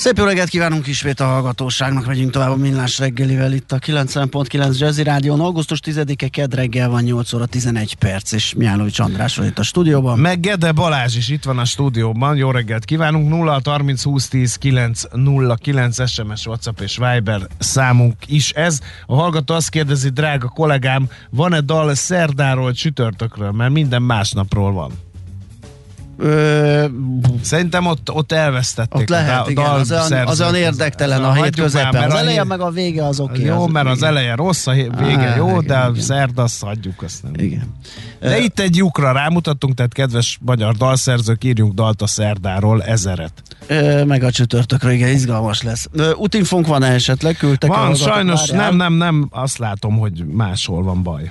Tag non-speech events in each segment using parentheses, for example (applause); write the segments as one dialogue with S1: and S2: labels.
S1: Szép jó reggelt kívánunk ismét a hallgatóságnak, megyünk tovább a Millás reggelivel itt a 90.9 Jazzy Rádión. Augusztus 10-e kedd reggel van 8 óra 11 perc, és Miánovics András van itt a stúdióban.
S2: Meg Gede Balázs is itt van a stúdióban. Jó reggelt kívánunk! 0 30 20 10 9 0 9 SMS, WhatsApp és Viber számunk is ez. A hallgató azt kérdezi, drága kollégám, van-e dal szerdáról, csütörtökről? Mert minden másnapról van. Ö, Szerintem ott, ott elvesztették.
S1: Ott lehet, a, igen, az olyan, az olyan érdektelen a hét közepe. Az eleje meg a vége az oké. Okay,
S2: jó,
S1: az,
S2: mert igen. az eleje rossz, a vége Á, jó, igen, de a szerd azt hagyjuk. Azt nem.
S1: Igen.
S2: De uh, itt egy lyukra rámutattunk, tehát kedves magyar dalszerzők, írjunk dalt a szerdáról ezeret.
S1: Uh, meg a csütörtökre, igen, izgalmas lesz. Uh, Utinfunk van -e esetleg? Küldtek
S2: van, sajnos nem, nem, nem, azt látom, hogy máshol van baj.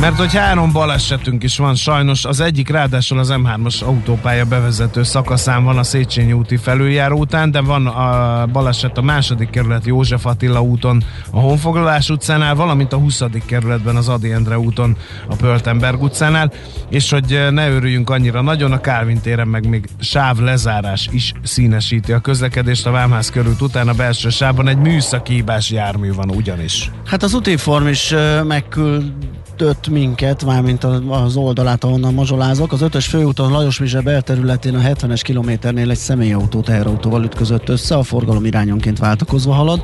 S2: Mert hogy három balesetünk is van sajnos, az egyik ráadásul az M3-as autópálya bevezető szakaszán van a Széchenyi úti felüljáró után, de van a baleset a második kerület József Attila úton a Honfoglalás utcánál, valamint a 20. kerületben az Adi Endre úton a Pöltenberg utcánál, és hogy ne örüljünk annyira nagyon, a Kálvin téren meg még sáv lezárás is színesíti a közlekedést a Vámház körült után a belső sávban egy műszaki hibás jármű van ugyanis.
S1: Hát az útiform is megküld ütött minket, mármint az oldalát, ahonnan mazsolázok. Az ötös főúton Lajos Mizse belterületén a 70-es kilométernél egy személyautó teherautóval ütközött össze, a forgalom irányonként váltakozva halad.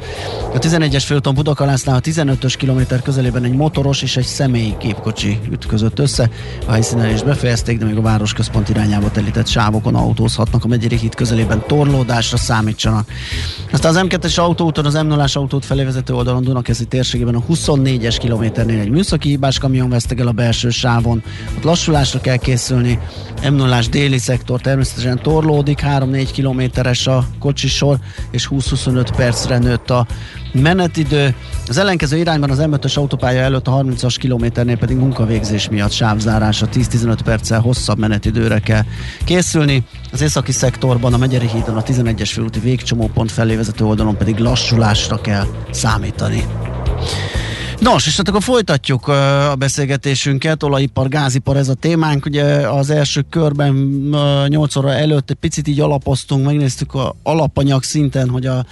S1: A 11-es főúton Budakalásznál a 15-ös kilométer közelében egy motoros és egy személyi képkocsi ütközött össze. A helyszínen is befejezték, de még a városközpont irányába telített sávokon autózhatnak. A Megyeri híd közelében torlódásra számítsanak. Aztán az M2-es autóúton az m 0 autót felé vezető oldalon Dunakeszi térségében a 24-es kilométernél egy műszaki hibás kamion vesztegel a belső sávon. Ott lassulásra kell készülni. m 0 déli szektor természetesen torlódik, 3-4 kilométeres a kocsisor, és 20-25 percre nőtt a menetidő. Az ellenkező irányban az M5-ös autópálya előtt a 30-as kilométernél pedig munkavégzés miatt sávzárása 10-15 perccel hosszabb menetidőre kell készülni. Az északi szektorban a Megyeri hídon a 11-es főúti végcsomópont felé vezető oldalon pedig lassulásra kell számítani. Nos, és hát akkor folytatjuk a beszélgetésünket. Olajipar, gázipar ez a témánk. Ugye az első körben 8 óra előtt egy picit így alapoztunk, megnéztük a alapanyag szinten, hogy a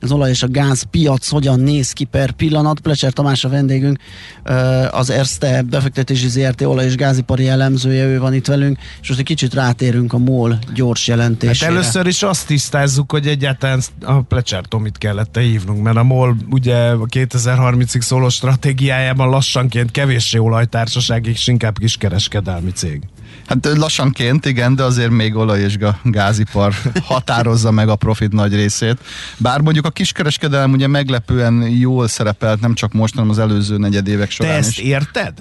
S1: az olaj és a gáz piac hogyan néz ki per pillanat. Plecser Tamás a vendégünk, az Erste befektetési ZRT olaj és gázipari elemzője, ő van itt velünk, és most egy kicsit rátérünk a MOL gyors jelentésére.
S2: Hát először is azt tisztázzuk, hogy egyáltalán a Plecser Tomit kellett hívnunk, mert a MOL ugye 2030-ig szóló stratégiájában lassanként kevéssé olajtársaság és inkább kiskereskedelmi cég.
S3: Hát lassanként, igen, de azért még olaj és gázipar (laughs) határozza meg a profit nagy részét. Bár mondjuk a kiskereskedelem ugye meglepően jól szerepelt, nem csak most, hanem az előző negyedévek során
S2: Te ezt
S3: is.
S2: érted?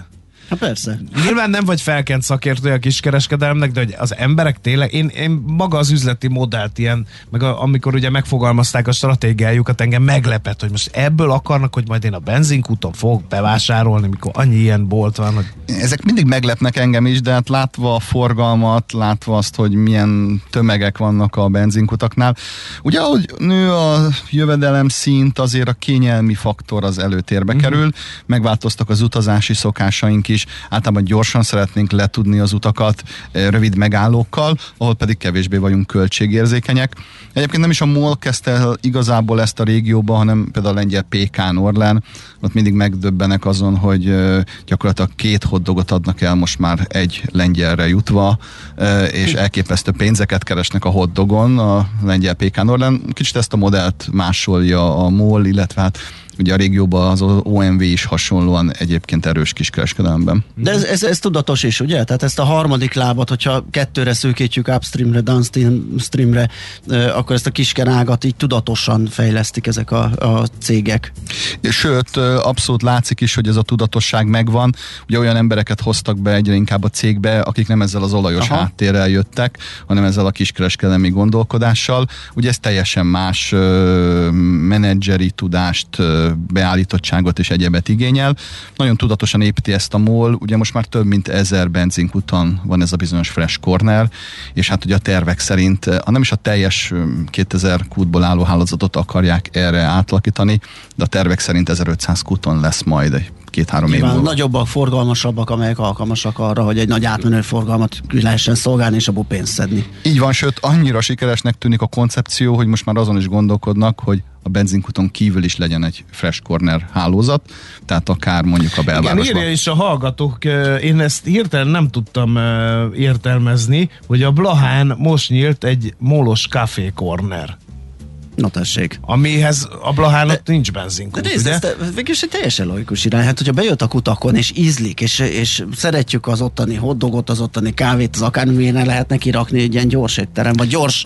S1: Hát persze.
S2: Nyilván nem vagy felkent szakértője a kiskereskedelemnek, de hogy az emberek tényleg, én, én maga az üzleti modellt ilyen, meg a, amikor ugye megfogalmazták a stratégiájukat, engem meglepett, hogy most ebből akarnak, hogy majd én a benzinkúton fogok bevásárolni, mikor annyi ilyen bolt van. Hogy...
S3: Ezek mindig meglepnek engem is, de hát látva a forgalmat, látva azt, hogy milyen tömegek vannak a benzinkutaknál, ugye ahogy nő a jövedelem szint, azért a kényelmi faktor az előtérbe mm-hmm. kerül, megváltoztak az utazási szokásaink is, is általában gyorsan szeretnénk letudni az utakat eh, rövid megállókkal, ahol pedig kevésbé vagyunk költségérzékenyek. Egyébként nem is a MOL kezdte igazából ezt a régióba, hanem például a lengyel PK Orlen, ott mindig megdöbbenek azon, hogy eh, gyakorlatilag két hoddogot adnak el most már egy lengyelre jutva, eh, és elképesztő pénzeket keresnek a hoddogon a lengyel PK Orlen. Kicsit ezt a modellt másolja a MOL, illetve hát ugye a régióban az OMV is hasonlóan egyébként erős kiskereskedelemben.
S1: De ez, ez, ez tudatos is, ugye? Tehát ezt a harmadik lábat, hogyha kettőre szűkítjük upstreamre, downstreamre, akkor ezt a kiskenágat így tudatosan fejlesztik ezek a, a cégek.
S3: Sőt, abszolút látszik is, hogy ez a tudatosság megvan. Ugye olyan embereket hoztak be egyre inkább a cégbe, akik nem ezzel az olajos Aha. háttérrel jöttek, hanem ezzel a kiskereskedelmi gondolkodással. Ugye ez teljesen más menedzseri tudást, beállítottságot és egyebet igényel. Nagyon tudatosan építi ezt a MOL, ugye most már több mint ezer benzinkuton van ez a bizonyos fresh corner, és hát ugye a tervek szerint, ha nem is a teljes 2000 kútból álló hálózatot akarják erre átalakítani, de a tervek szerint 1500 kuton lesz majd egy két-három év múlva.
S1: Nagyobbak, forgalmasabbak, amelyek alkalmasak arra, hogy egy nagy átmenő forgalmat lehessen szolgálni, és abból pénzt szedni.
S3: Így van, sőt, annyira sikeresnek tűnik a koncepció, hogy most már azon is gondolkodnak, hogy a benzinkuton kívül is legyen egy fresh corner hálózat, tehát akár mondjuk a belvárosban. Igen,
S2: írja is a hallgatók, én ezt hirtelen nem tudtam értelmezni, hogy a Blahán most nyílt egy molos café corner.
S1: Na tessék.
S2: Amihez a Blahán ott nincs benzinkút,
S1: de nézd, ez végülis egy teljesen logikus irány. Hát, hogyha bejött a kutakon, és ízlik, és, és szeretjük az ottani hotdogot, az ottani kávét, az akármilyen lehet neki rakni egy ilyen gyors étterem, vagy gyors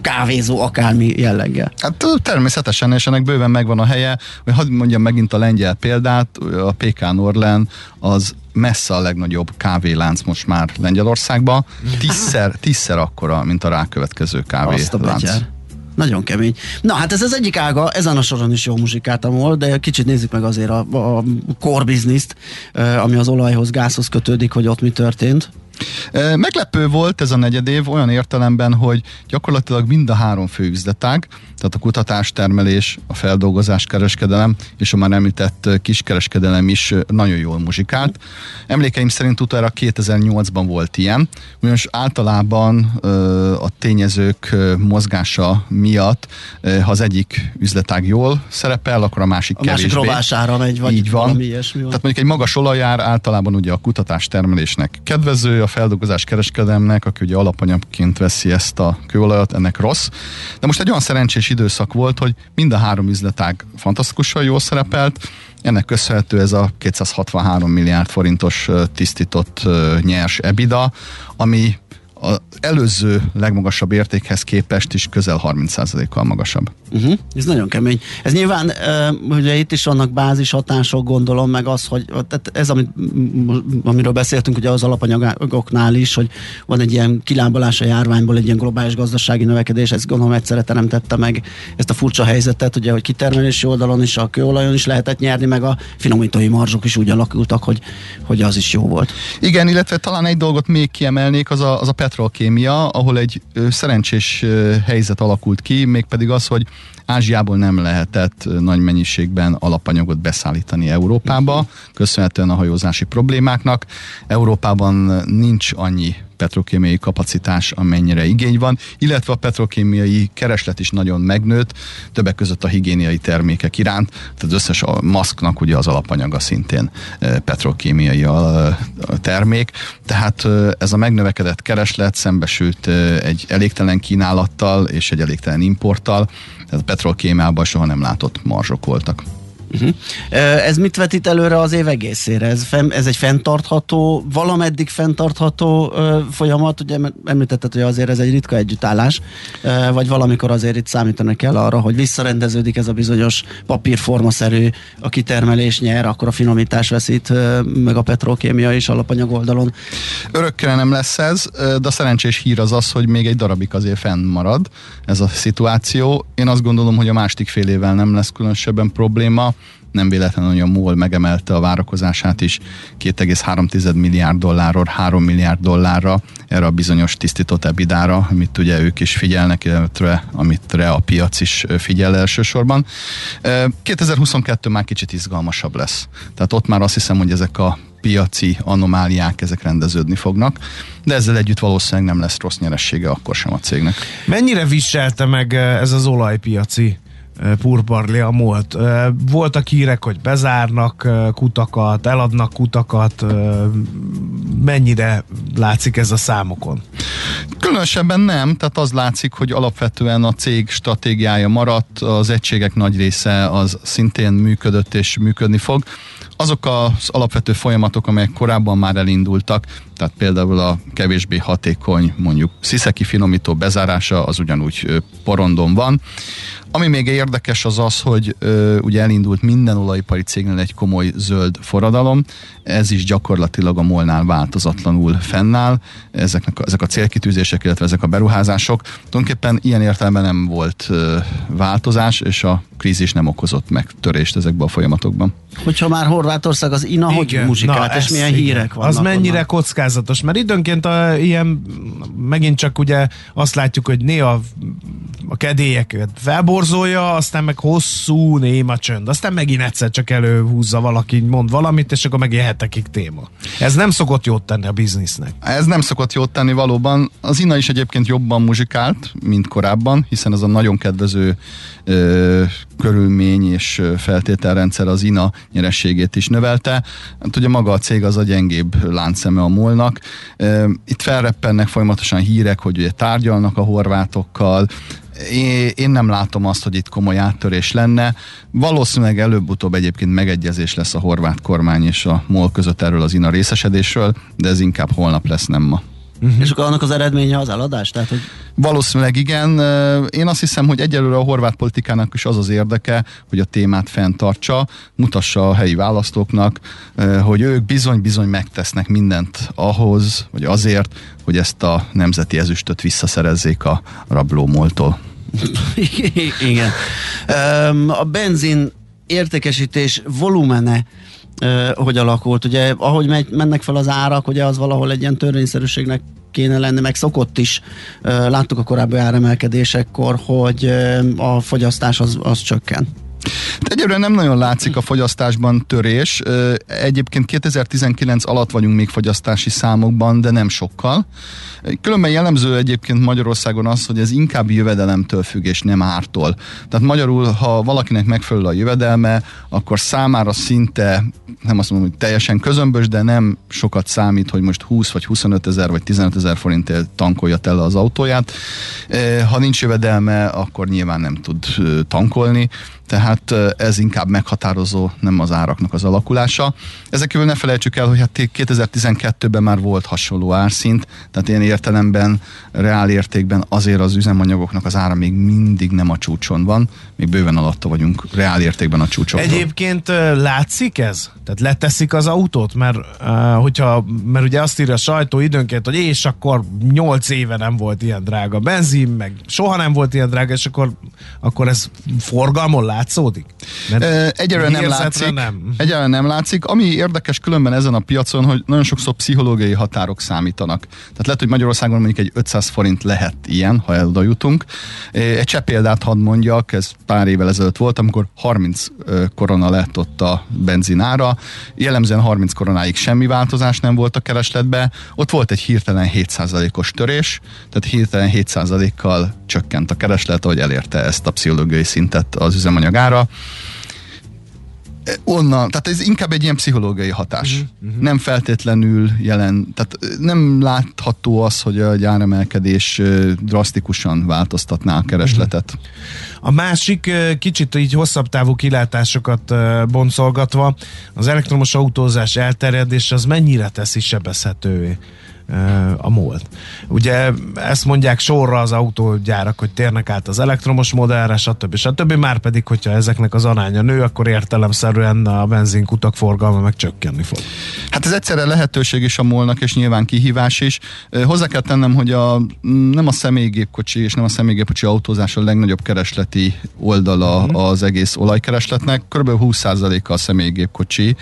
S1: kávézó akármi jelleggel.
S3: Hát természetesen, és ennek bőven megvan a helye, hogy hadd mondjam megint a lengyel példát, a PK Norlen az messze a legnagyobb kávélánc most már Lengyelországban, tízszer, tízszer akkora, mint a rákövetkező kávélánc.
S1: Nagyon kemény. Na hát ez az egyik ága, ezen a soron is jó muzsikát amol, de kicsit nézzük meg azért a, a core business ami az olajhoz, gázhoz kötődik, hogy ott mi történt.
S3: Meglepő volt ez a negyedév olyan értelemben, hogy gyakorlatilag mind a három fő üzletág, tehát a kutatás, termelés, a feldolgozás, kereskedelem és a már említett kiskereskedelem is nagyon jól muzsikált. Emlékeim szerint utána 2008-ban volt ilyen, ugyanis általában a tényezők mozgása miatt, ha az egyik üzletág jól szerepel, akkor a másik a kevésbé.
S1: másik rovására megy, vagy
S3: Így van. valami ilyesmi. Tehát mondjuk egy magas olajár általában ugye a kutatás termelésnek kedvező, a feldolgozás kereskedelmnek, aki ugye alapanyagként veszi ezt a kőolajat, ennek rossz. De most egy olyan szerencsés időszak volt, hogy mind a három üzletág fantasztikusan jól szerepelt, ennek köszönhető ez a 263 milliárd forintos tisztított nyers EBITDA, ami az előző legmagasabb értékhez képest is közel 30%-kal magasabb.
S1: Uh-huh. Ez nagyon kemény. Ez nyilván, uh, ugye itt is vannak bázis hatások, gondolom, meg az, hogy tehát ez, amit, amiről beszéltünk ugye az alapanyagoknál is, hogy van egy ilyen kilábalás a járványból, egy ilyen globális gazdasági növekedés, ez gondolom egyszerre teremtette meg ezt a furcsa helyzetet, ugye, hogy kitermelési oldalon is, a kőolajon is lehetett nyerni, meg a finomítói marzsok is úgy alakultak, hogy, hogy az is jó volt.
S3: Igen, illetve talán egy dolgot még kiemelnék, az a, az a petrolkémia, ahol egy szerencsés helyzet alakult ki, mégpedig az, hogy Ázsiából nem lehetett nagy mennyiségben alapanyagot beszállítani Európába, köszönhetően a hajózási problémáknak. Európában nincs annyi petrokémiai kapacitás, amennyire igény van, illetve a petrokémiai kereslet is nagyon megnőtt, többek között a higiéniai termékek iránt, tehát az összes a maszknak ugye az alapanyaga szintén petrokémiai termék, tehát ez a megnövekedett kereslet szembesült egy elégtelen kínálattal és egy elégtelen importtal, tehát a petrolkémiában soha nem látott marzsok voltak.
S1: Uh-huh. Ez mit vetít előre az év egészére? Ez, fenn, ez egy fenntartható, valameddig fenntartható uh, folyamat? Ugye említetted, hogy azért ez egy ritka együttállás, uh, vagy valamikor azért itt számítanak kell arra, hogy visszarendeződik ez a bizonyos papírformaszerű, a kitermelés nyer, akkor a finomítás veszít, uh, meg a petrokémia is alapanyag oldalon.
S3: Örökkel nem lesz ez, de a szerencsés hír az az, hogy még egy darabig azért fennmarad ez a szituáció. Én azt gondolom, hogy a másik fél évvel nem lesz különösebben probléma nem véletlenül, hogy a MOL megemelte a várakozását is 2,3 milliárd dollárról 3 milliárd dollárra erre a bizonyos tisztított ebidára, amit ugye ők is figyelnek, illetve amit a piac is figyel elsősorban. 2022 már kicsit izgalmasabb lesz. Tehát ott már azt hiszem, hogy ezek a piaci anomáliák, ezek rendeződni fognak, de ezzel együtt valószínűleg nem lesz rossz nyeressége akkor sem a cégnek.
S2: Mennyire viselte meg ez az olajpiaci purparli a múlt. Voltak hírek, hogy bezárnak kutakat, eladnak kutakat, mennyire látszik ez a számokon?
S3: Különösebben nem, tehát az látszik, hogy alapvetően a cég stratégiája maradt, az egységek nagy része az szintén működött és működni fog azok az alapvető folyamatok, amelyek korábban már elindultak, tehát például a kevésbé hatékony mondjuk sziszeki finomító bezárása az ugyanúgy porondon van. Ami még érdekes az az, hogy ö, ugye elindult minden olajipari cégnél egy komoly zöld forradalom, ez is gyakorlatilag a molnál változatlanul fennáll, ezeknek, ezek a célkitűzések, illetve ezek a beruházások. Tulajdonképpen ilyen értelemben nem volt ö, változás, és a krízis nem okozott megtörést ezekben a folyamatokban.
S1: Hogyha már Horvátország az INA, igen, hogy muzsikát, és milyen igen. hírek vannak?
S2: Az mennyire onnan? Kockázatos, mert időnként a, ilyen, megint csak ugye azt látjuk, hogy néha a kedélyeket felborzolja, aztán meg hosszú néma csönd, aztán megint egyszer csak előhúzza valaki, mond valamit, és akkor megint hetekig téma. Ez nem szokott jót tenni a biznisznek.
S3: Ez nem szokott jót tenni valóban. Az Ina is egyébként jobban muzsikált, mint korábban, hiszen az a nagyon kedvező ö, körülmény és feltételrendszer az INA nyerességét is növelte. Hát ugye maga a cég az a gyengébb láncszeme a molnak. Itt felreppennek folyamatosan hírek, hogy ugye tárgyalnak a horvátokkal, én nem látom azt, hogy itt komoly áttörés lenne. Valószínűleg előbb-utóbb egyébként megegyezés lesz a horvát kormány és a MOL között erről az INA részesedésről, de ez inkább holnap lesz, nem ma.
S1: Uh-huh. És akkor annak az eredménye az eladás? Tehát, hogy...
S3: Valószínűleg igen. Én azt hiszem, hogy egyelőre a horvát politikának is az az érdeke, hogy a témát fenntartsa, mutassa a helyi választóknak, hogy ők bizony-bizony megtesznek mindent ahhoz, vagy azért, hogy ezt a nemzeti ezüstöt visszaszerezzék a rablómoltól. (laughs)
S1: Igen. A benzin értékesítés volumene hogy alakult. Ugye ahogy megy, mennek fel az árak, ugye az valahol egy ilyen törvényszerűségnek kéne lenni, meg szokott is. Láttuk a korábbi áremelkedésekkor, hogy a fogyasztás az, az csökken.
S3: Egyelőre nem nagyon látszik a fogyasztásban törés. Egyébként 2019 alatt vagyunk még fogyasztási számokban, de nem sokkal. Különben jellemző egyébként Magyarországon az, hogy ez inkább jövedelemtől függ, és nem ártól. Tehát magyarul, ha valakinek megfelel a jövedelme, akkor számára szinte, nem azt mondom, hogy teljesen közömbös, de nem sokat számít, hogy most 20 vagy 25 ezer vagy 15 ezer forintért tankolja tele az autóját. Ha nincs jövedelme, akkor nyilván nem tud tankolni tehát ez inkább meghatározó, nem az áraknak az alakulása. Ezek kívül ne felejtsük el, hogy hát 2012-ben már volt hasonló árszint, tehát ilyen értelemben, reál értékben azért az üzemanyagoknak az ára még mindig nem a csúcson van, még bőven alatta vagyunk reál értékben a csúcson.
S2: Egyébként látszik ez? Tehát leteszik az autót? Mert, hogyha, mert ugye azt írja a sajtó időnként, hogy és akkor 8 éve nem volt ilyen drága benzin, meg soha nem volt ilyen drága, és akkor, akkor ez forgalmon látszódik?
S3: Mert Egyelőre nem látszik. Nem. Egyelőre nem látszik. Ami érdekes különben ezen a piacon, hogy nagyon sokszor pszichológiai határok számítanak. Tehát lehet, hogy Magyarországon mondjuk egy 500 forint lehet ilyen, ha eloda jutunk. Egy csepp példát hadd mondjak, ez pár évvel ezelőtt volt, amikor 30 korona lett ott a benzinára, jellemzően 30 koronáig semmi változás nem volt a keresletbe, ott volt egy hirtelen 7%-os törés, tehát hirtelen 7%-kal csökkent a kereslet, ahogy elérte ezt a pszichológiai szintet az üzemanyagára onnan, tehát ez inkább egy ilyen pszichológiai hatás. Uh-huh, uh-huh. Nem feltétlenül jelen, tehát nem látható az, hogy a gyáremelkedés drasztikusan változtatná a keresletet. Uh-huh.
S2: A másik, kicsit így hosszabb távú kilátásokat boncolgatva, az elektromos autózás elterjedése az mennyire teszi sebezhetővé a múlt. Ugye ezt mondják sorra az autógyárak, hogy térnek át az elektromos modellre, stb. stb. Már pedig, hogyha ezeknek az aránya nő, akkor értelemszerűen a benzinkutak forgalma meg csökkenni fog.
S3: Hát ez egyszerre lehetőség is a molnak, és nyilván kihívás is. Hozzá kell tennem, hogy a, nem a személygépkocsi és nem a személygépkocsi autózás a legnagyobb keresleti oldala uh-huh. az egész olajkeresletnek. Körülbelül 20%-a a személygépkocsi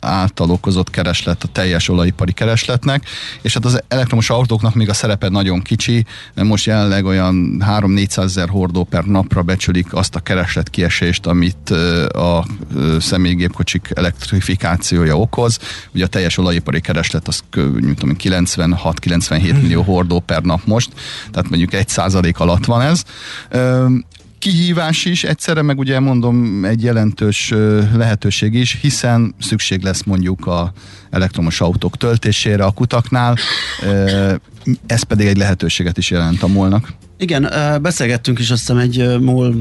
S3: által okozott kereslet a teljes olajipari keresletnek, és hát az elektromos autóknak még a szerepe nagyon kicsi, most jelenleg olyan 3-400 ezer hordó per napra becsülik azt a kereslet kiesést, amit a személygépkocsik elektrifikációja okoz. Ugye a teljes olajipari kereslet az 96-97 millió hordó per nap most, tehát mondjuk egy százalék alatt van ez kihívás is, egyszerre meg ugye mondom egy jelentős lehetőség is, hiszen szükség lesz mondjuk a elektromos autók töltésére a kutaknál, ez pedig egy lehetőséget is jelent a molnak.
S1: Igen, beszélgettünk is azt hiszem egy MOL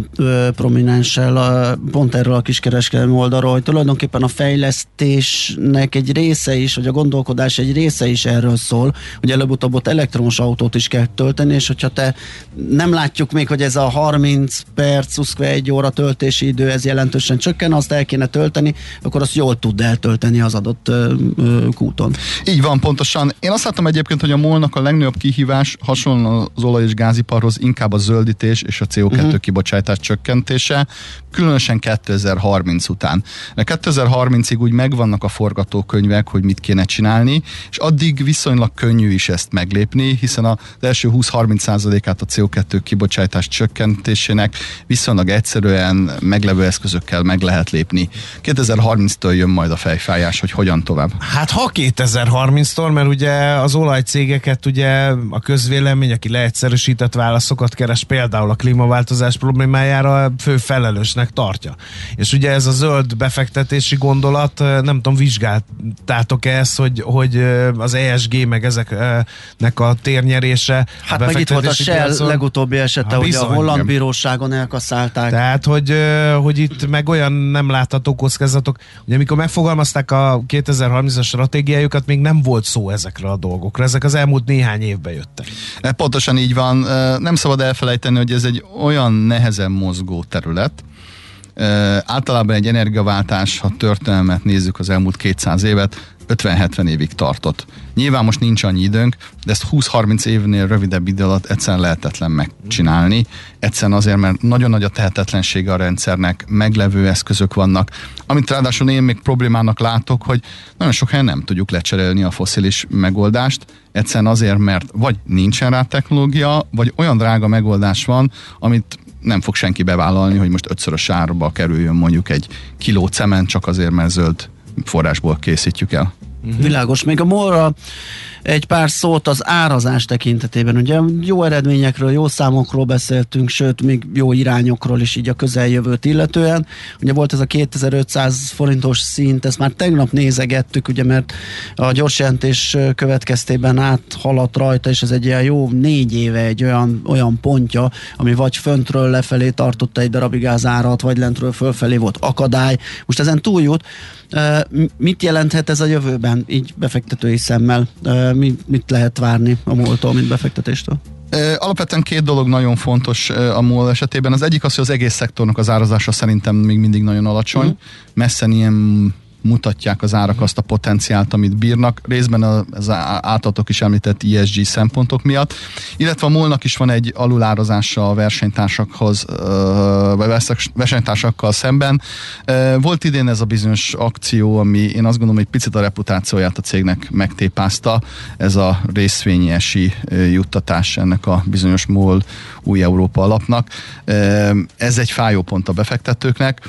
S1: prominenssel pont erről a kiskereskedelmi oldalról, hogy tulajdonképpen a fejlesztésnek egy része is, vagy a gondolkodás egy része is erről szól, hogy előbb-utóbb ott elektromos autót is kell tölteni, és hogyha te nem látjuk még, hogy ez a 30 perc, 21 óra töltési idő, ez jelentősen csökken, azt el kéne tölteni, akkor azt jól tud eltölteni az adott kúton.
S3: Így van, pontosan. Én azt látom egyébként, hogy a MOL-nak a legnagyobb kihívás hasonló az olaj- és gázipar iparhoz inkább a zöldítés és a CO2 uh-huh. Mhm. kibocsátás csökkentése, különösen 2030 után. Mert 2030-ig úgy megvannak a forgatókönyvek, hogy mit kéne csinálni, és addig viszonylag könnyű is ezt meglépni, hiszen az első 20-30%-át a CO2 kibocsátás csökkentésének viszonylag egyszerűen meglevő eszközökkel meg lehet lépni. 2030-től jön majd a fejfájás, hogy hogyan tovább.
S2: Hát ha 2030-tól, mert ugye az olajcégeket ugye a közvélemény, aki leegyszerűsített válaszokat keres például a klímaváltozás problémájára fő felelősnek tartja. És ugye ez a zöld befektetési gondolat, nem tudom, vizsgáltátok-e ezt, hogy, hogy az ESG meg ezeknek a térnyerése
S1: Hát meg itt volt a Shell piacon, legutóbbi esete, hogy a holland igen. bíróságon elkasszálták.
S2: Tehát, hogy, hogy itt meg olyan nem látható kockázatok, hogy amikor megfogalmazták a 2030-as stratégiájukat, még nem volt szó ezekre a dolgokra. Ezek az elmúlt néhány évben jöttek.
S3: Pontosan így van nem szabad elfelejteni, hogy ez egy olyan nehezen mozgó terület, általában egy energiaváltás, ha történelmet nézzük az elmúlt 200 évet, 50-70 évig tartott. Nyilván most nincs annyi időnk, de ezt 20-30 évnél rövidebb idő alatt egyszerűen lehetetlen megcsinálni. Egyszerűen azért, mert nagyon nagy a tehetetlensége a rendszernek, meglevő eszközök vannak, amit ráadásul én még problémának látok, hogy nagyon sok helyen nem tudjuk lecserélni a foszilis megoldást, egyszerűen azért, mert vagy nincsen rá technológia, vagy olyan drága megoldás van, amit nem fog senki bevállalni, hogy most ötszörös árba kerüljön mondjuk egy kiló cement csak azért, mert zöld forrásból készítjük el.
S1: Világos. Még a morra egy pár szót az árazás tekintetében. Ugye jó eredményekről, jó számokról beszéltünk, sőt, még jó irányokról is így a közeljövőt illetően. Ugye volt ez a 2500 forintos szint, ezt már tegnap nézegettük, ugye, mert a gyors jelentés következtében áthaladt rajta, és ez egy ilyen jó négy éve egy olyan, olyan pontja, ami vagy föntről lefelé tartotta egy darabig az árat, vagy lentről fölfelé volt akadály. Most ezen túljut, Mit jelenthet ez a jövőben, így befektetői szemmel? Mit lehet várni a múltól, mint befektetéstől?
S3: Alapvetően két dolog nagyon fontos a MOL esetében. Az egyik az, hogy az egész szektornak az árazása szerintem még mindig nagyon alacsony. Mm. Messze ilyen mutatják az árak azt a potenciált, amit bírnak, részben az általatok is említett ESG szempontok miatt, illetve a molnak is van egy alulározása a versenytársakhoz, vagy versenytársakkal szemben. Volt idén ez a bizonyos akció, ami én azt gondolom, hogy picit a reputációját a cégnek megtépázta, ez a részvényesi juttatás ennek a bizonyos MOL új Európa alapnak. Ez egy fájó pont a befektetőknek.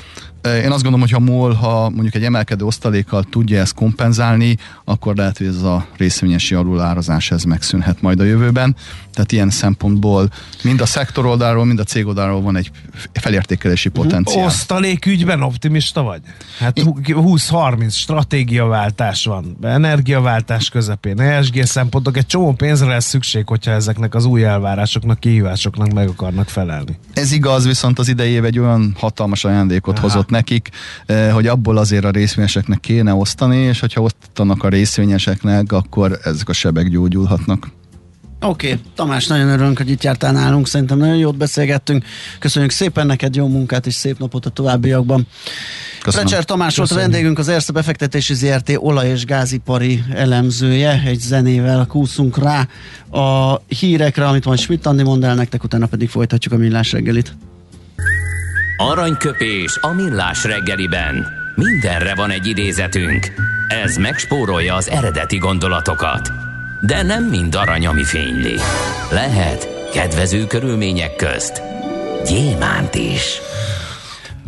S3: Én azt gondolom, hogy ha MOL, ha mondjuk egy emelkedő osztalékkal tudja ezt kompenzálni, akkor lehet, hogy ez a részvényesi alulárazás ez megszűnhet majd a jövőben. Tehát ilyen szempontból mind a szektor oldalról, mind a cég oldalról van egy felértékelési potenciál.
S2: Osztalék ügyben optimista vagy? Hát 20-30 stratégiaváltás van, energiaváltás közepén, ESG szempontok, egy csomó pénzre lesz szükség, hogyha ezeknek az új elvárásoknak, kihívásoknak meg akarnak felelni.
S3: Ez igaz, viszont az idei év egy olyan hatalmas ajándékot Aha. hozott nekik, eh, hogy abból azért a részvényeseknek kéne osztani, és hogyha osztanak a részvényeseknek, akkor ezek a sebek gyógyulhatnak.
S1: Oké, okay. Tamás, nagyon örülünk, hogy itt jártál nálunk, szerintem nagyon jót beszélgettünk. Köszönjük szépen neked, jó munkát és szép napot a továbbiakban. Recser Tamás volt a vendégünk, az Erste befektetési ZRT olaj- és gázipari elemzője. Egy zenével kúszunk rá a hírekre, amit majd Schmidt Andi mond el nektek, utána pedig folytatjuk a millás reggelit.
S4: Aranyköpés a millás reggeliben. Mindenre van egy idézetünk. Ez megspórolja az eredeti gondolatokat. De nem mind arany, ami fényli. Lehet kedvező körülmények közt gyémánt is.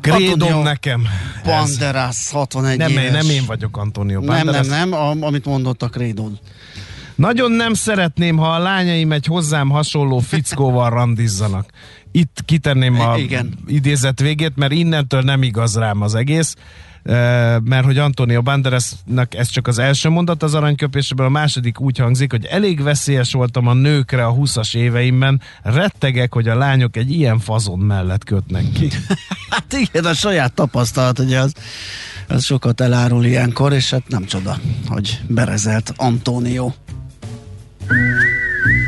S2: Grédom nekem.
S1: Banderas, 61
S2: nem,
S1: éves.
S2: Nem én vagyok Antonio
S1: Banderas. Nem, nem, nem, amit mondott a Grédon.
S2: Nagyon nem szeretném, ha a lányaim egy hozzám hasonló fickóval randizzanak. Itt kitenném a
S1: Igen.
S2: idézet végét, mert innentől nem igaz rám az egész, mert hogy Antonio Banderasnak ez csak az első mondat az aranyköpéseből, a második úgy hangzik, hogy elég veszélyes voltam a nőkre a 20-as éveimben, rettegek, hogy a lányok egy ilyen fazon mellett kötnek ki. (laughs)
S1: hát igen, a saját tapasztalat, ugye az, az sokat elárul ilyenkor, és hát nem csoda, hogy berezelt Antonio.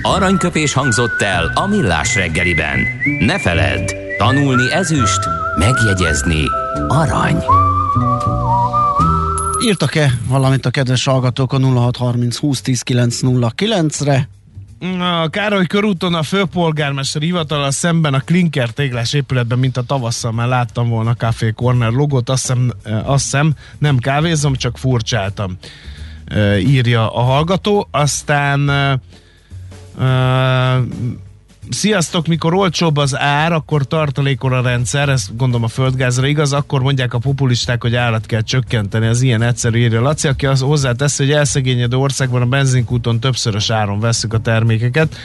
S4: Aranyköpés hangzott el a millás reggeliben. Ne feledd, tanulni ezüst, megjegyezni arany.
S1: Írtak-e valamit a kedves hallgatók a 0630 2010 909-re?
S2: A Károly körúton a főpolgármester hivatala szemben a klinker téglás épületben, mint a tavasszal már láttam volna a Café Corner logót, azt hiszem, azt hiszem nem kávézom, csak furcsáltam, írja a hallgató. Aztán Sziasztok, mikor olcsóbb az ár, akkor tartalékol a rendszer, ez gondolom a földgázra igaz, akkor mondják a populisták, hogy árat kell csökkenteni, az ilyen egyszerű írja Laci, aki az hozzátesz, hogy elszegényedő országban a benzinkúton többszörös áron veszük a termékeket.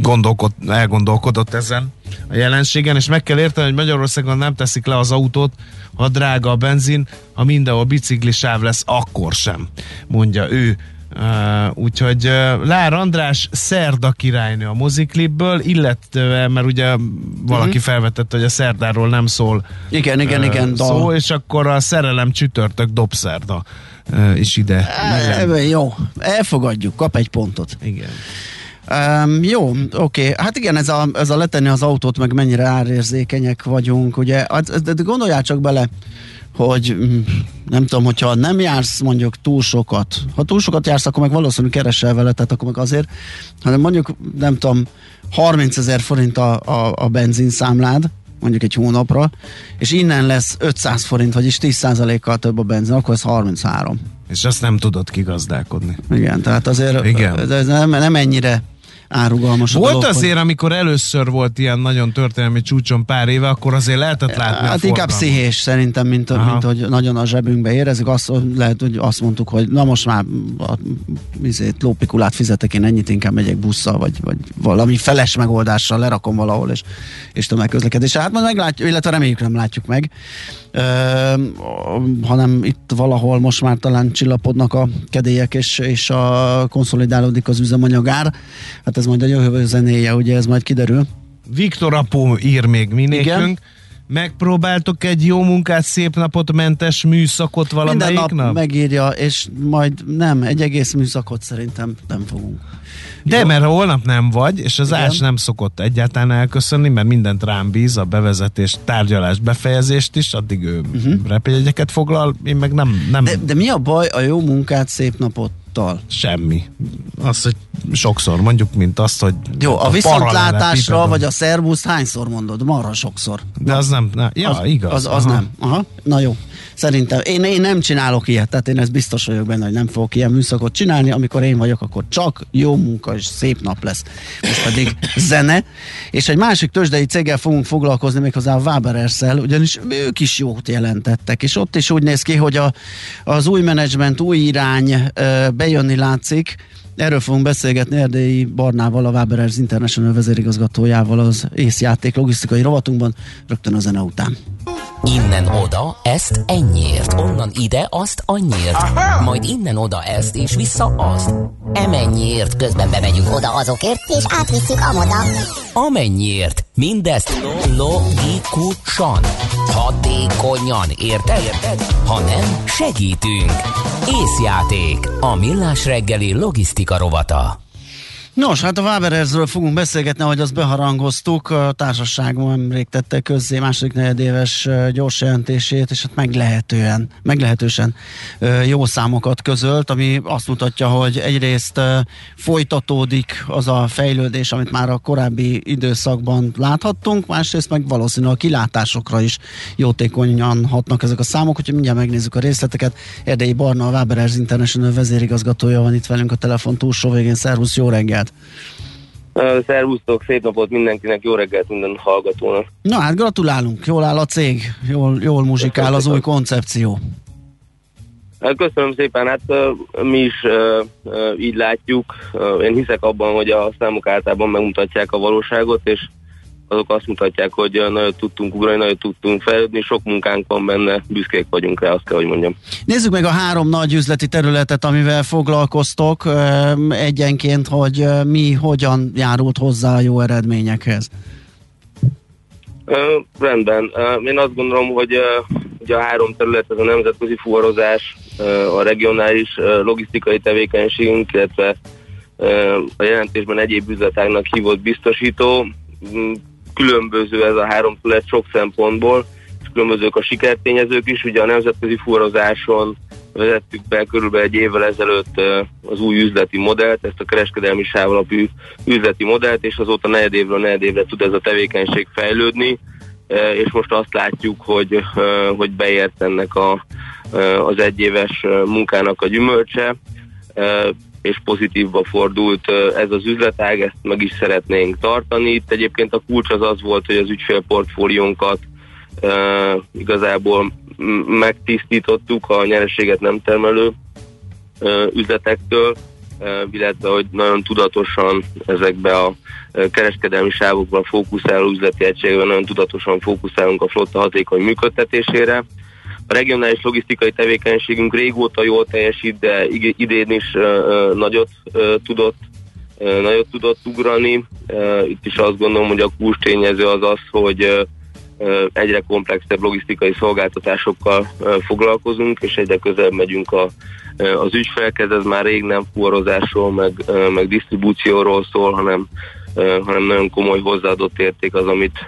S2: Gondolkod, elgondolkodott ezen a jelenségen, és meg kell érteni, hogy Magyarországon nem teszik le az autót, ha drága a benzin, ha mindenhol biciklisáv lesz, akkor sem, mondja ő. Uh, úgyhogy uh, Lár András Szerda királynő a moziklipből, illetve, mert ugye valaki uh-huh. felvetette, hogy a Szerdáról nem szól
S1: igen, igen, uh, igen,
S2: szó, dal. és akkor a szerelem csütörtök dobszerda uh, is ide.
S1: E, jó, elfogadjuk, kap egy pontot.
S2: Igen.
S1: Um, jó, oké. Okay. Hát igen, ez a, ez a letenni az autót, meg mennyire árérzékenyek vagyunk, ugye, de gondoljál csak bele, hogy mm, nem tudom, hogyha nem jársz mondjuk túl sokat, ha túl sokat jársz, akkor meg valószínűleg keresel vele, tehát akkor meg azért, hanem mondjuk, nem tudom, 30 ezer forint a, a, a benzinszámlád, mondjuk egy hónapra, és innen lesz 500 forint, vagyis 10%-kal több a benzin, akkor ez 33.
S2: És azt nem tudod kigazdálkodni.
S1: Igen, tehát azért Igen. Ez nem, nem ennyire árugalmas.
S2: Volt azért, amikor először volt ilyen nagyon történelmi csúcson pár éve, akkor azért lehetett látni
S1: Hát inkább pszichész szerintem, mint, mint hogy nagyon a zsebünkbe érezzük. Azt, lehet, hogy azt mondtuk, hogy na most már a, izét, lópikulát fizetek, én ennyit inkább megyek busszal, vagy, vagy valami feles megoldással lerakom valahol, és, és tömegközlekedés. Hát majd meglátjuk, illetve reméljük nem látjuk meg hanem itt valahol most már talán csillapodnak a kedélyek, és, és a konszolidálódik az üzemanyagár. Hát ez majd a jövő zenéje, ugye ez majd kiderül.
S2: Viktor Apó ír még mi nékünk. Megpróbáltok egy jó munkát, szép napot, mentes műszakot valamelyik Minden nap?
S1: nap megírja, és majd nem, egy egész műszakot szerintem nem fogunk.
S2: De Jó. mert holnap nem vagy, és az Igen. Ás nem szokott egyáltalán elköszönni, mert mindent rám bíz, a bevezetés, tárgyalás, befejezést is, addig ő uh-huh. repényegyeket foglal, én meg nem... nem...
S1: De, de mi a baj a jó munkát, szép napot tal?
S2: Semmi. Azt, hogy sokszor mondjuk, mint azt, hogy
S1: Jó, a, a viszontlátásra, vagy a szervusz hányszor mondod? Marha sokszor.
S2: De az nem, ne, ja,
S1: az,
S2: igaz.
S1: Az, az nem. Aha. Na jó. Szerintem én, én nem csinálok ilyet, tehát én ezt biztos vagyok benne, hogy nem fogok ilyen műszakot csinálni, amikor én vagyok, akkor csak jó munka és szép nap lesz. Most pedig (laughs) zene, és egy másik tőzsdei céggel fogunk foglalkozni méghozzá a Wabererszel, ugyanis ők is jót jelentettek, és ott is úgy néz ki, hogy a, az új menedzsment, új irány ö, bejönni látszik, Erről fogunk beszélgetni Erdélyi Barnával, a Waberers International vezérigazgatójával az észjáték logisztikai rovatunkban, rögtön a zene után.
S4: Innen oda, ezt ennyiért, onnan ide, azt annyiért, Aha! majd innen oda ezt, és vissza azt. Emennyiért közben bemegyünk oda azokért, és átvisszük amoda. Amennyiért, mindezt logikusan, hatékonyan, érted? érted? Ha nem, segítünk. Észjáték, a millás reggeli logisztika rovata.
S1: Nos, hát a Waberersről fogunk beszélgetni, ahogy azt beharangoztuk. A társaságban nemrég tette közzé második negyedéves gyors jelentését, és hát meglehetően, meglehetősen jó számokat közölt, ami azt mutatja, hogy egyrészt folytatódik az a fejlődés, amit már a korábbi időszakban láthattunk, másrészt meg valószínűleg a kilátásokra is jótékonyan hatnak ezek a számok, úgyhogy mindjárt megnézzük a részleteket. Erdei Barna, a Waberers International vezérigazgatója van itt velünk a telefon túlsó végén. Szervusz, jó reggel!
S5: Reggelt! Szervusztok, szép napot mindenkinek, jó reggelt minden hallgatónak.
S1: Na hát gratulálunk, jól áll a cég, jól, jól muzsikál Köszönöm az szépen. új koncepció.
S5: Köszönöm szépen, hát mi is így látjuk. Én hiszek abban, hogy a számok általában megmutatják a valóságot, és azok azt mutatják, hogy nagyon tudtunk ugrani, nagyon tudtunk fejlődni, sok munkánk van benne, büszkék vagyunk rá, azt kell, hogy mondjam.
S1: Nézzük meg a három nagy üzleti területet, amivel foglalkoztok egyenként, hogy mi hogyan járult hozzá a jó eredményekhez.
S5: Uh, rendben. Uh, én azt gondolom, hogy uh, ugye a három terület, ez a nemzetközi fuvarozás, uh, a regionális uh, logisztikai tevékenységünk, illetve uh, a jelentésben egyéb üzletágnak hívott biztosító. Különböző ez a három terület sok szempontból, és különbözők a sikertényezők is. Ugye a nemzetközi fuvarozáson vezettük be körülbelül egy évvel ezelőtt az új üzleti modellt, ezt a kereskedelmi sávalapú üzleti modellt, és azóta negyedévről negyedévre tud ez a tevékenység fejlődni, és most azt látjuk, hogy, hogy beért ennek a, az egyéves munkának a gyümölcse, és pozitívba fordult ez az üzletág, ezt meg is szeretnénk tartani. Itt egyébként a kulcs az az volt, hogy az ügyfélportfóliónkat igazából megtisztítottuk a nyereséget nem termelő üzletektől, illetve hogy nagyon tudatosan ezekbe a kereskedelmi sávokban fókuszáló üzleti egységben nagyon tudatosan fókuszálunk a flotta hatékony működtetésére. A regionális logisztikai tevékenységünk régóta jól teljesít, de idén is nagyot tudott nagyot tudott ugrani. Itt is azt gondolom, hogy a kulcs az az, hogy egyre komplexebb logisztikai szolgáltatásokkal foglalkozunk, és egyre közelebb megyünk a, az ügyfelekhez. Ez már rég nem fuvarozásról, meg, meg disztribúcióról szól, hanem, hanem nagyon komoly hozzáadott érték az, amit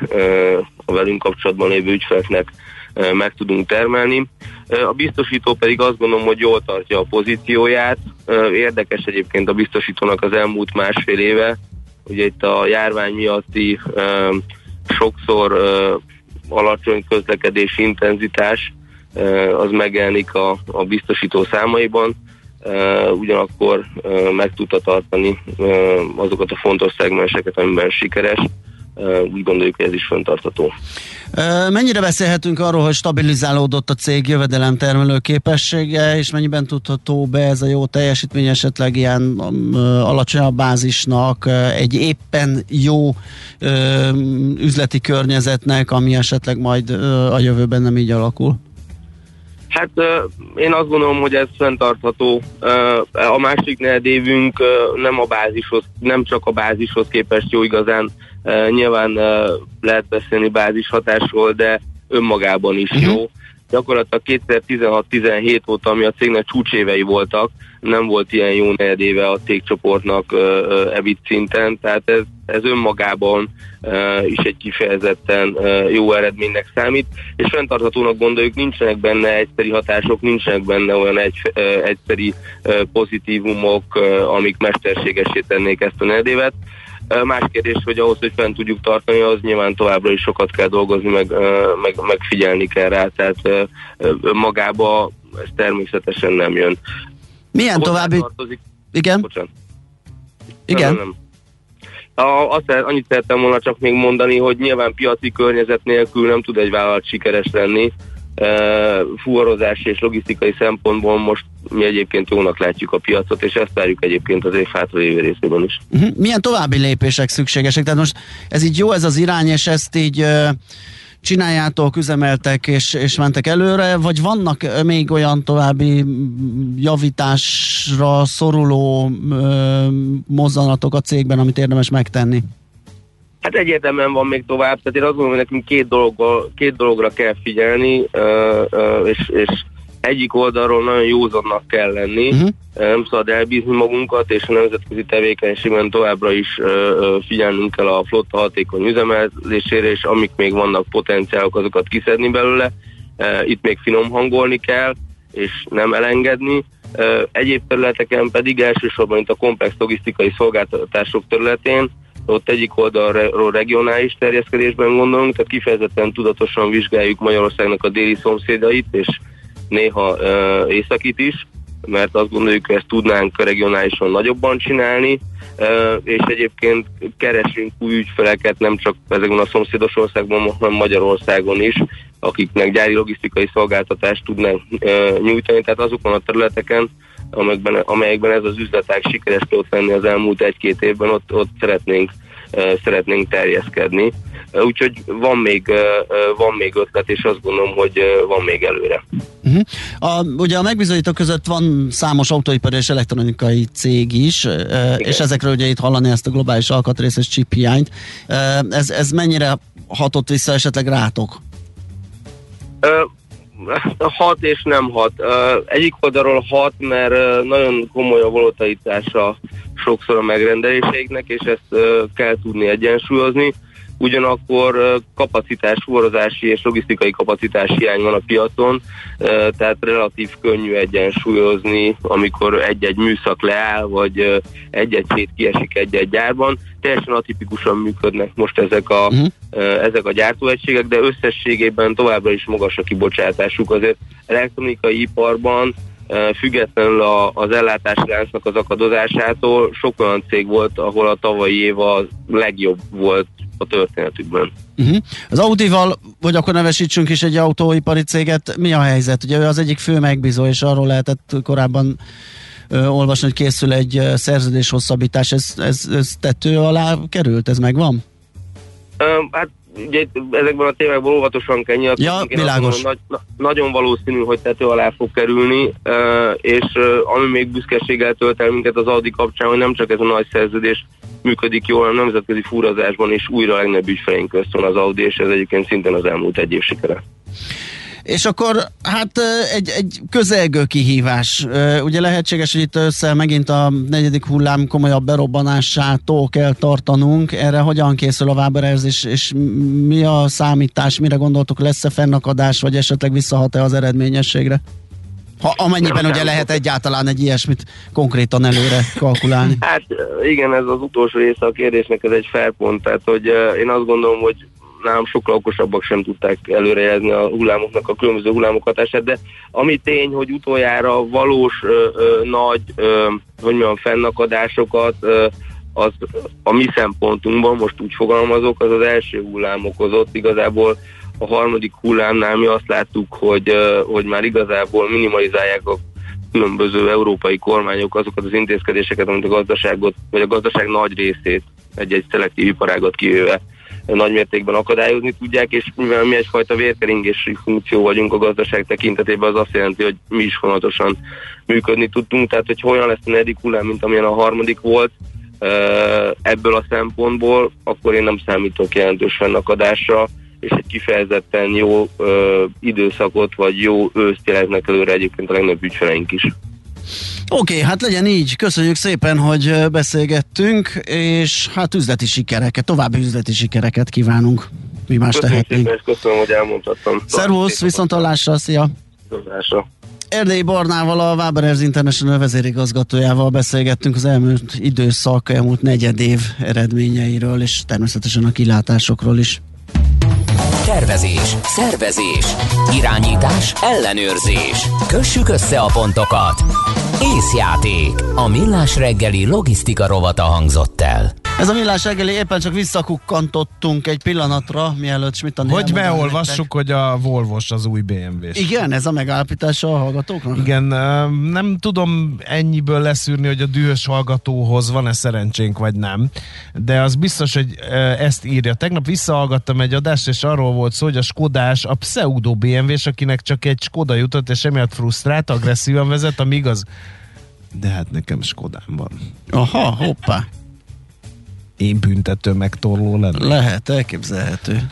S5: a velünk kapcsolatban lévő ügyfeleknek meg tudunk termelni. A biztosító pedig azt gondolom, hogy jól tartja a pozícióját. Érdekes egyébként a biztosítónak az elmúlt másfél éve, ugye itt a járvány miatti sokszor alacsony közlekedési intenzitás az megjelenik a, a biztosító számaiban, ugyanakkor meg tudta tartani azokat a fontos szegmenseket, amiben sikeres. Úgy gondoljuk, hogy ez is fenntartható.
S1: Mennyire beszélhetünk arról, hogy stabilizálódott a cég jövedelemtermelő képessége, és mennyiben tudható be ez a jó teljesítmény esetleg ilyen alacsonyabb bázisnak, egy éppen jó üzleti környezetnek, ami esetleg majd a jövőben nem így alakul?
S5: Hát én azt gondolom, hogy ez fenntartható. A másik negyedévünk nem a bázishoz, nem csak a bázishoz képest jó igazán. Nyilván lehet beszélni bázishatásról, de önmagában is jó. Uh-huh. Gyakorlatilag 2016-17 óta, ami a cégnek csúcsévei voltak, nem volt ilyen jó negyedéve a cégcsoportnak EBIT szinten, tehát ez, ez önmagában is egy kifejezetten jó eredménynek számít, és fenntarthatónak gondoljuk, nincsenek benne egyszeri hatások, nincsenek benne olyan egy, egyszeri pozitívumok, amik mesterségesé tennék ezt a negyedévet. Más kérdés, hogy ahhoz, hogy fent tudjuk tartani, az nyilván továbbra is sokat kell dolgozni, meg, meg, meg figyelni kell rá, tehát magába ez természetesen nem jön.
S1: Milyen további... Tartozik. Igen? Bocsánat. Igen? Nem, nem.
S5: A, azt annyit szerettem volna csak még mondani, hogy nyilván piaci környezet nélkül nem tud egy vállalat sikeres lenni. E, fuvarozási és logisztikai szempontból most mi egyébként jónak látjuk a piacot, és ezt várjuk egyébként az év hátra évi részében is.
S1: Uh-huh. Milyen további lépések szükségesek? Tehát most ez így jó ez az irány, és ezt így csináljátok, üzemeltek és, és mentek előre, vagy vannak még olyan további javításra szoruló ö, mozzanatok a cégben, amit érdemes megtenni?
S5: Hát egyértelműen van még tovább, tehát én azt gondolom, hogy nekünk két, dologgal, két dologra kell figyelni, ö, ö, és, és egyik oldalról nagyon józannak kell lenni, uh-huh. nem szabad elbízni magunkat, és a nemzetközi tevékenységben továbbra is figyelnünk kell a flotta hatékony üzemelésére, és amik még vannak potenciálok, azokat kiszedni belőle. Itt még finom hangolni kell, és nem elengedni. Egyéb területeken pedig elsősorban itt a komplex logisztikai szolgáltatások területén ott egyik oldalról regionális terjeszkedésben gondolunk, tehát kifejezetten tudatosan vizsgáljuk Magyarországnak a déli szomszédait, és néha uh, északit is, mert azt gondoljuk, hogy ezt tudnánk regionálisan nagyobban csinálni, és egyébként keresünk új ügyfeleket nem csak ezekben a szomszédos országban, hanem Magyarországon is, akiknek gyári logisztikai szolgáltatást tudnánk nyújtani, tehát azokon a területeken, amelyekben, amelyekben ez az üzletág sikeres tudott lenni az elmúlt egy-két évben, ott, ott szeretnénk szeretnénk terjeszkedni. Úgyhogy van még, van még ötlet, és azt gondolom, hogy van még előre.
S1: Uh-huh. A, ugye a megbizonyítók között van számos autóipari és elektronikai cég is, Igen. és ezekről ugye itt hallani ezt a globális alkatrészes chip hiányt. Ez, ez mennyire hatott vissza esetleg rátok?
S5: Hat és nem hat. Egyik oldalról hat, mert nagyon komoly a volatilitása sokszor a megrendeléseiknek, és ezt kell tudni egyensúlyozni ugyanakkor kapacitás, fuvarozási és logisztikai kapacitás hiány van a piacon, tehát relatív könnyű egyensúlyozni, amikor egy-egy műszak leáll, vagy egy-egy szét kiesik egy-egy gyárban. Teljesen atipikusan működnek most ezek a, uh-huh. ezek a gyártóegységek, de összességében továbbra is magas a kibocsátásuk. Azért elektronikai iparban függetlenül a, az ellátási láncnak az akadozásától sok olyan cég volt, ahol a tavalyi év a legjobb volt a történetükben.
S1: Uh-huh. Az Audival, vagy akkor nevesítsünk is egy autóipari céget, mi a helyzet? Ugye ő az egyik fő megbízó, és arról lehetett korábban ö, olvasni, hogy készül egy szerződés hosszabbítás. Ez, ez, ez tető alá került? Ez megvan?
S5: Hát ugye ezekben a témákban óvatosan kell
S1: nyilatkozni. Ja, világos.
S5: Nagy, na, nagyon valószínű, hogy tető alá fog kerülni, és ami még büszkeséggel tölt el minket az Audi kapcsán, hogy nem csak ez a nagy szerződés működik jól, hanem nemzetközi fúrazásban is újra a legnagyobb ügyfeleink közt van az Audi, és ez egyébként szintén az elmúlt egy év sikere.
S1: És akkor hát egy, egy közelgő kihívás. Ugye lehetséges, hogy itt össze megint a negyedik hullám komolyabb berobbanásától kell tartanunk. Erre hogyan készül a Waberers, és, és mi a számítás, mire gondoltok, lesz-e fennakadás, vagy esetleg visszahat-e az eredményességre? Ha amennyiben ugye lehet egyáltalán egy ilyesmit konkrétan előre kalkulálni.
S5: Hát igen, ez az utolsó része a kérdésnek, ez egy felpont, tehát hogy én azt gondolom, hogy nálam sokkal okosabbak sem tudták előrejelzni a hullámoknak a különböző hullámok hatását, de ami tény, hogy utoljára valós ö, ö, nagy, ö, hogy mondjam, fennakadásokat ö, az a mi szempontunkban, most úgy fogalmazok, az az első hullám okozott. Igazából a harmadik hullámnál mi azt láttuk, hogy, hogy már igazából minimalizálják a különböző európai kormányok azokat az intézkedéseket, amit a gazdaságot, vagy a gazdaság nagy részét egy-egy szelektív iparágat kivéve nagy mértékben akadályozni tudják, és mivel mi egyfajta vérkeringési funkció vagyunk a gazdaság tekintetében, az azt jelenti, hogy mi is fontosan működni tudtunk, tehát hogy olyan lesz a negyedik hullám, mint amilyen a harmadik volt, ebből a szempontból, akkor én nem számítok jelentős fennakadásra, és egy kifejezetten jó időszakot, vagy jó őszt jeleznek előre egyébként a legnagyobb ügyfeleink is.
S1: Oké, okay, hát legyen így. Köszönjük szépen, hogy beszélgettünk, és hát üzleti sikereket, további üzleti sikereket kívánunk. Mi más
S5: köszönöm
S1: tehetnénk.
S5: Szépen, köszönöm, hogy elmondhattam.
S1: Szervusz, viszont hallásra, szia!
S5: Viszontlátásra.
S1: Erdélyi Barnával, a Waberers International vezérigazgatójával beszélgettünk az elmúlt időszak, elmúlt negyed év eredményeiről, és természetesen a kilátásokról is.
S4: Tervezés, szervezés, irányítás, ellenőrzés. Kössük össze a pontokat. Észjáték. A millás reggeli logisztika rovata hangzott el.
S1: Ez a millás reggeli éppen csak visszakukkantottunk egy pillanatra, mielőtt Schmidt
S2: Hogy beolvassuk, hogy a volvo az új bmw -s.
S1: Igen, ez a megállapítása a hallgatóknak?
S2: Igen, nem tudom ennyiből leszűrni, hogy a dühös hallgatóhoz van-e szerencsénk, vagy nem, de az biztos, hogy ezt írja. Tegnap visszahallgattam egy adást, és arról volt szó, hogy a Skodás a pseudo bmw akinek csak egy Skoda jutott, és emiatt frusztrált, agresszívan vezet, amíg az de hát nekem Skodám van.
S1: Aha, hoppá
S2: én büntető megtorló lenne.
S1: Lehet, elképzelhető.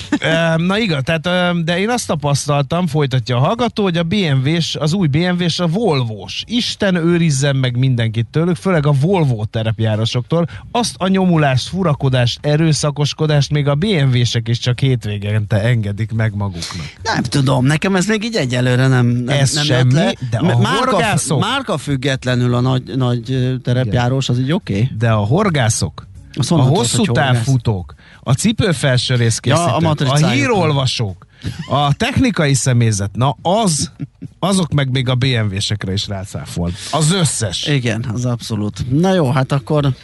S1: (laughs)
S2: Na igaz, tehát, de én azt tapasztaltam, folytatja a hallgató, hogy a bmw az új bmw a volvo Isten őrizzen meg mindenkit tőlük, főleg a Volvo terepjárosoktól. Azt a nyomulást, furakodást, erőszakoskodást még a BMW-sek is csak hétvégente engedik meg maguknak.
S1: Nem tudom, nekem ez még így egyelőre nem, nem,
S2: ez
S1: nem
S2: semmi, le. de a
S1: márka,
S2: horgászok...
S1: Márka függetlenül a nagy, nagy terepjárós, az így oké. Okay.
S2: De a horgászok a hosszú távfutók, a cipőfelsőrészkészítők, ja, a, a hírolvasók, a technikai személyzet, na az, azok meg még a BMW-sekre is rácáfolt. Az összes.
S1: Igen, az abszolút. Na jó, hát akkor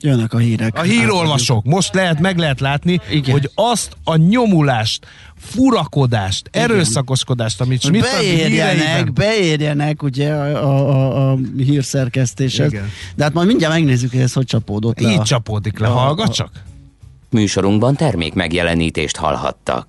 S1: Jönnek a hírek.
S2: A hírolvasók. Most lehet, meg lehet látni,
S1: Igen.
S2: hogy azt a nyomulást, furakodást,
S1: Igen.
S2: erőszakodást, amit Schmidt
S1: beérjenek, beérjenek ugye a, a, a, a hírszerkesztéshez.
S2: Igen.
S1: De hát majd mindjárt megnézzük, hogy ez hogy csapódott le.
S2: Így
S1: a-
S2: csapódik le,
S1: a-
S2: hallgat
S1: a-
S2: csak.
S4: Műsorunkban termék megjelenítést hallhattak.